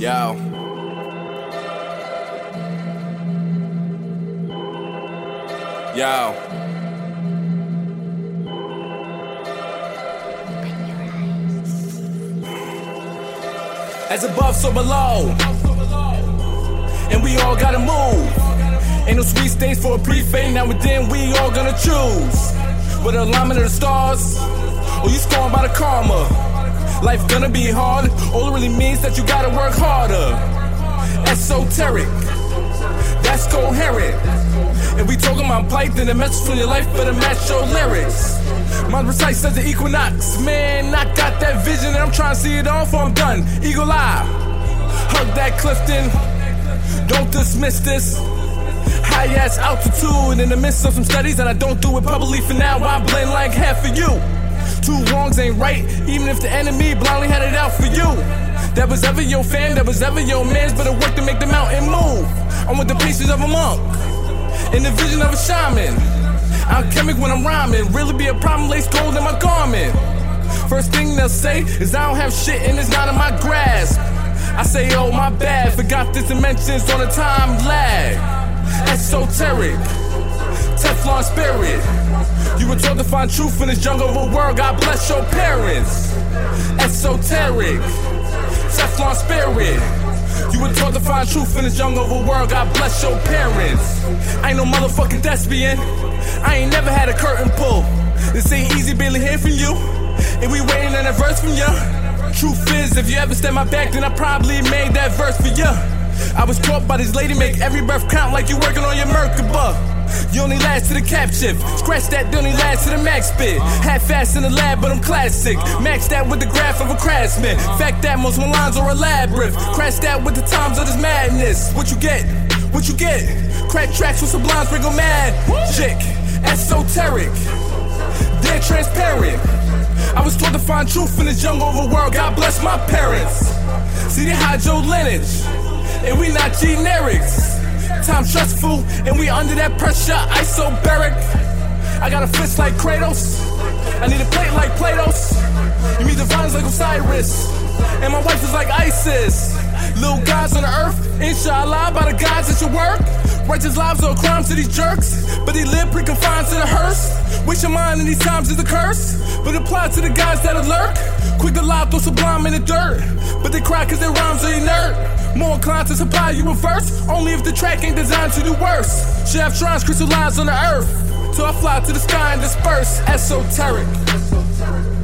Yo. Yo. As above, so below. And we all gotta move. Ain't no sweet states for a pre-fade, now and then we all gonna choose. With alignment of the stars, or you scorned by the karma. Life gonna be hard, all it really means that you gotta work harder. Esoteric, that's coherent. And we talking about pipe, then the message from your life better match your lyrics. My precise as the equinox, man, I got that vision and I'm trying to see it all before I'm done. Eagle eye, hug that Clifton, don't dismiss this. High ass altitude in the midst of some studies that I don't do it publicly for now. I blend like half of you. Two wrongs ain't right, even if the enemy blindly had it out for you. That was ever your fam, that was ever your man's, better work to make the mountain move. I'm with the patience of a monk, in the vision of a shaman. Alchemic when I'm rhyming, really be a problem, lace gold in my garment. First thing they'll say is I don't have shit and it's not in my grasp. I say, oh my bad, forgot the dimensions on a time lag. Esoteric, Teflon spirit. You were taught to find truth in this jungle of a world. God bless your parents. Esoteric, Teflon spirit. You were taught to find truth in this jungle of a world. God bless your parents. I ain't no motherfucking thespian. I ain't never had a curtain pull. This ain't easy, barely hear from you. And we waiting on a verse from ya. Truth is, if you ever step my back, then I probably made that verse for ya. I was taught by this lady, make every breath count like you working on your Merkaba. You only last to the cap shift. Scratch that, then only last to the max spit. Half fast in the lab, but I'm classic. Max that with the graph of a craftsman. Fact that most my lines are elaborate. Crash that with the times of this madness. What you get? What you get? Crack tracks with sublime, sprinkle mad. Chick, esoteric. They're transparent. I was taught to find truth in this jungle of a world. God bless my parents. See, they hide your lineage, and we not generics. Time stressful, and we under that pressure. Isobaric. I got a fist like Kratos. I need a plate like Plato's. You meet the vines like Osiris, and my wife is like Isis. Little gods on the earth, inshallah, by the gods that you work. Righteous lives are a crime to these jerks, but they live pre-confined to the hearse. Wish your mind in these times is a curse, but apply to the guys that lurk. Quick to throw sublime in the dirt, but they cry cause their rhymes are inert. More inclined to supply you a verse, only if the track ain't designed to do worse. Have shrines crystallized on the earth, till I fly to the sky and disperse. Esoteric.